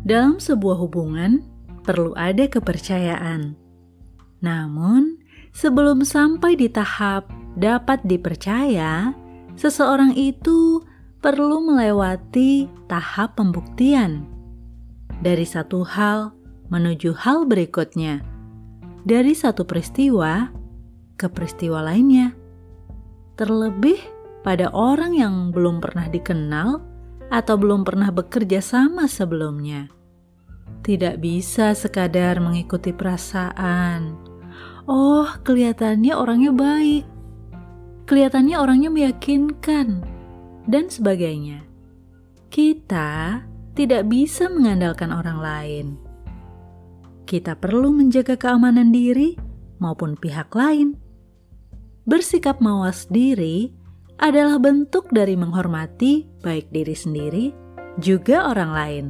Dalam sebuah hubungan, perlu ada kepercayaan. Namun, sebelum sampai di tahap dapat dipercaya, seseorang itu perlu melewati tahap pembuktian dari satu hal menuju hal berikutnya, dari satu peristiwa ke peristiwa lainnya. Terlebih pada orang yang belum pernah dikenal atau belum pernah bekerja sama sebelumnya. Tidak bisa sekadar mengikuti perasaan. Oh, kelihatannya orangnya baik. Kelihatannya orangnya meyakinkan dan sebagainya. Kita tidak bisa mengandalkan orang lain. Kita perlu menjaga keamanan diri maupun pihak lain. Bersikap mawas diri adalah bentuk dari menghormati baik diri sendiri juga orang lain.